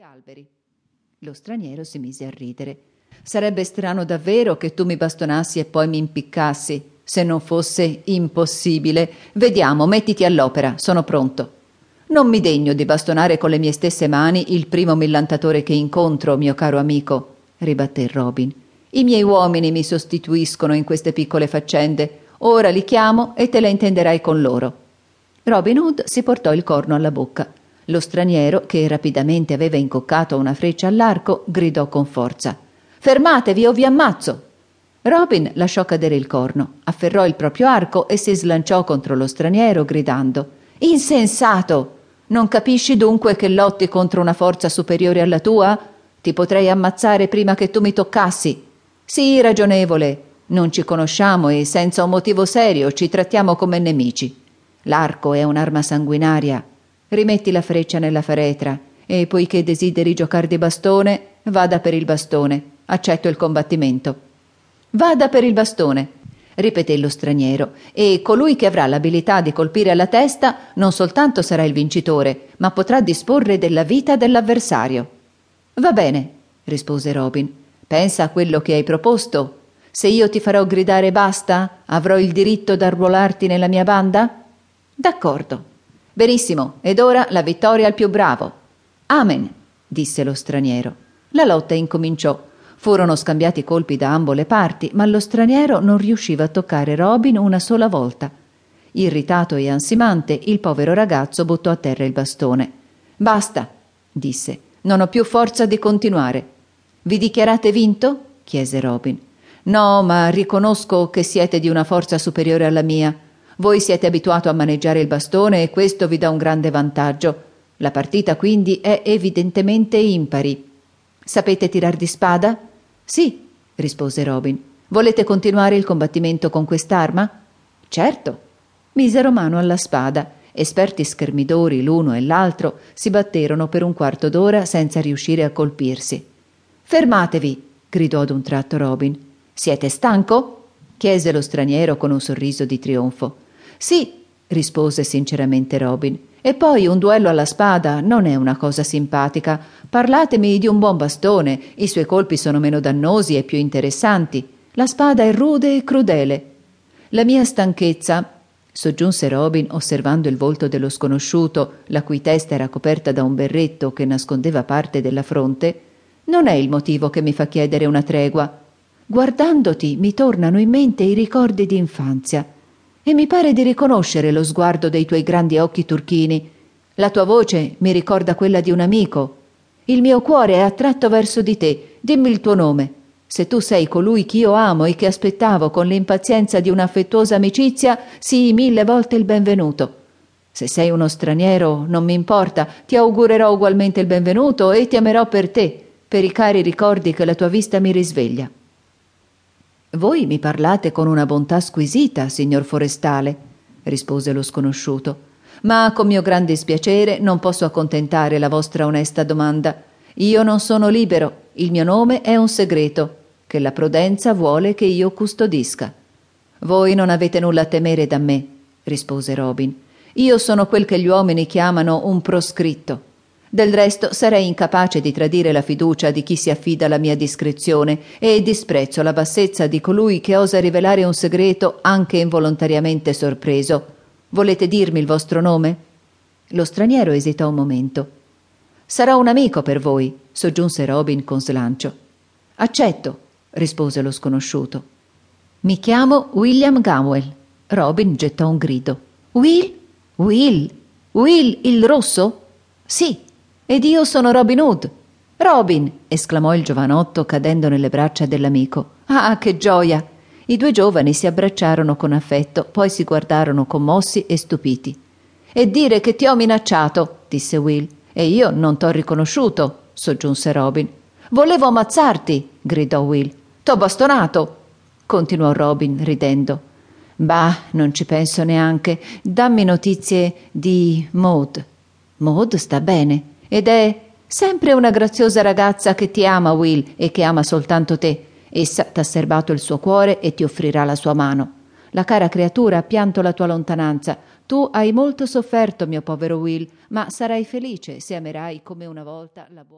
alberi. Lo straniero si mise a ridere. Sarebbe strano davvero che tu mi bastonassi e poi mi impiccassi, se non fosse impossibile. Vediamo, mettiti all'opera, sono pronto. Non mi degno di bastonare con le mie stesse mani il primo millantatore che incontro, mio caro amico, ribatté Robin. I miei uomini mi sostituiscono in queste piccole faccende. Ora li chiamo e te la intenderai con loro. Robin Hood si portò il corno alla bocca. Lo straniero, che rapidamente aveva incoccato una freccia all'arco, gridò con forza Fermatevi o vi ammazzo. Robin lasciò cadere il corno, afferrò il proprio arco e si slanciò contro lo straniero, gridando Insensato. Non capisci dunque che lotti contro una forza superiore alla tua? Ti potrei ammazzare prima che tu mi toccassi. Sii ragionevole. Non ci conosciamo e senza un motivo serio ci trattiamo come nemici. L'arco è un'arma sanguinaria rimetti la freccia nella faretra e poiché desideri giocar di bastone, vada per il bastone. Accetto il combattimento. Vada per il bastone, ripeté lo straniero, e colui che avrà l'abilità di colpire alla testa non soltanto sarà il vincitore, ma potrà disporre della vita dell'avversario. Va bene, rispose Robin. Pensa a quello che hai proposto. Se io ti farò gridare basta, avrò il diritto d'arruolarti nella mia banda? D'accordo. Benissimo, ed ora la vittoria al più bravo. Amen, disse lo straniero. La lotta incominciò. Furono scambiati colpi da ambo le parti, ma lo straniero non riusciva a toccare Robin una sola volta. Irritato e ansimante, il povero ragazzo buttò a terra il bastone. Basta, disse, non ho più forza di continuare. Vi dichiarate vinto? chiese Robin. No, ma riconosco che siete di una forza superiore alla mia. Voi siete abituato a maneggiare il bastone e questo vi dà un grande vantaggio. La partita quindi è evidentemente impari. Sapete tirar di spada? Sì, rispose Robin. Volete continuare il combattimento con quest'arma? Certo. Misero mano alla spada. Esperti schermidori l'uno e l'altro si batterono per un quarto d'ora senza riuscire a colpirsi. Fermatevi, gridò ad un tratto Robin. Siete stanco? chiese lo straniero con un sorriso di trionfo. Sì, rispose sinceramente Robin. E poi un duello alla spada non è una cosa simpatica. Parlatemi di un buon bastone, i suoi colpi sono meno dannosi e più interessanti. La spada è rude e crudele. La mia stanchezza, soggiunse Robin osservando il volto dello sconosciuto, la cui testa era coperta da un berretto che nascondeva parte della fronte, non è il motivo che mi fa chiedere una tregua. Guardandoti mi tornano in mente i ricordi d'infanzia e mi pare di riconoscere lo sguardo dei tuoi grandi occhi turchini. La tua voce mi ricorda quella di un amico. Il mio cuore è attratto verso di te. Dimmi il tuo nome. Se tu sei colui che io amo e che aspettavo con l'impazienza di un'affettuosa amicizia, sii mille volte il benvenuto. Se sei uno straniero, non mi importa, ti augurerò ugualmente il benvenuto e ti amerò per te, per i cari ricordi che la tua vista mi risveglia. Voi mi parlate con una bontà squisita, signor forestale, rispose lo sconosciuto, ma con mio grande dispiacere non posso accontentare la vostra onesta domanda. Io non sono libero, il mio nome è un segreto, che la prudenza vuole che io custodisca. Voi non avete nulla a temere da me, rispose Robin. Io sono quel che gli uomini chiamano un proscritto. Del resto sarei incapace di tradire la fiducia di chi si affida alla mia discrezione e disprezzo la bassezza di colui che osa rivelare un segreto anche involontariamente sorpreso. Volete dirmi il vostro nome? Lo straniero esitò un momento. Sarò un amico per voi, soggiunse Robin con slancio. Accetto, rispose lo sconosciuto. Mi chiamo William Gamwell. Robin gettò un grido. Will? Will? Will il rosso? Sì, ed io sono Robin Hood. Robin! esclamò il giovanotto cadendo nelle braccia dell'amico. Ah, che gioia! I due giovani si abbracciarono con affetto, poi si guardarono commossi e stupiti. E dire che ti ho minacciato, disse Will. E io non t'ho riconosciuto, soggiunse Robin. Volevo ammazzarti, gridò Will. T'ho bastonato, continuò Robin ridendo. Bah, non ci penso neanche. Dammi notizie di Maud. Maud sta bene ed è sempre una graziosa ragazza che ti ama, Will, e che ama soltanto te. Essa t'ha serbato il suo cuore e ti offrirà la sua mano. La cara creatura ha pianto la tua lontananza. Tu hai molto sofferto, mio povero Will, ma sarai felice se amerai come una volta la buona.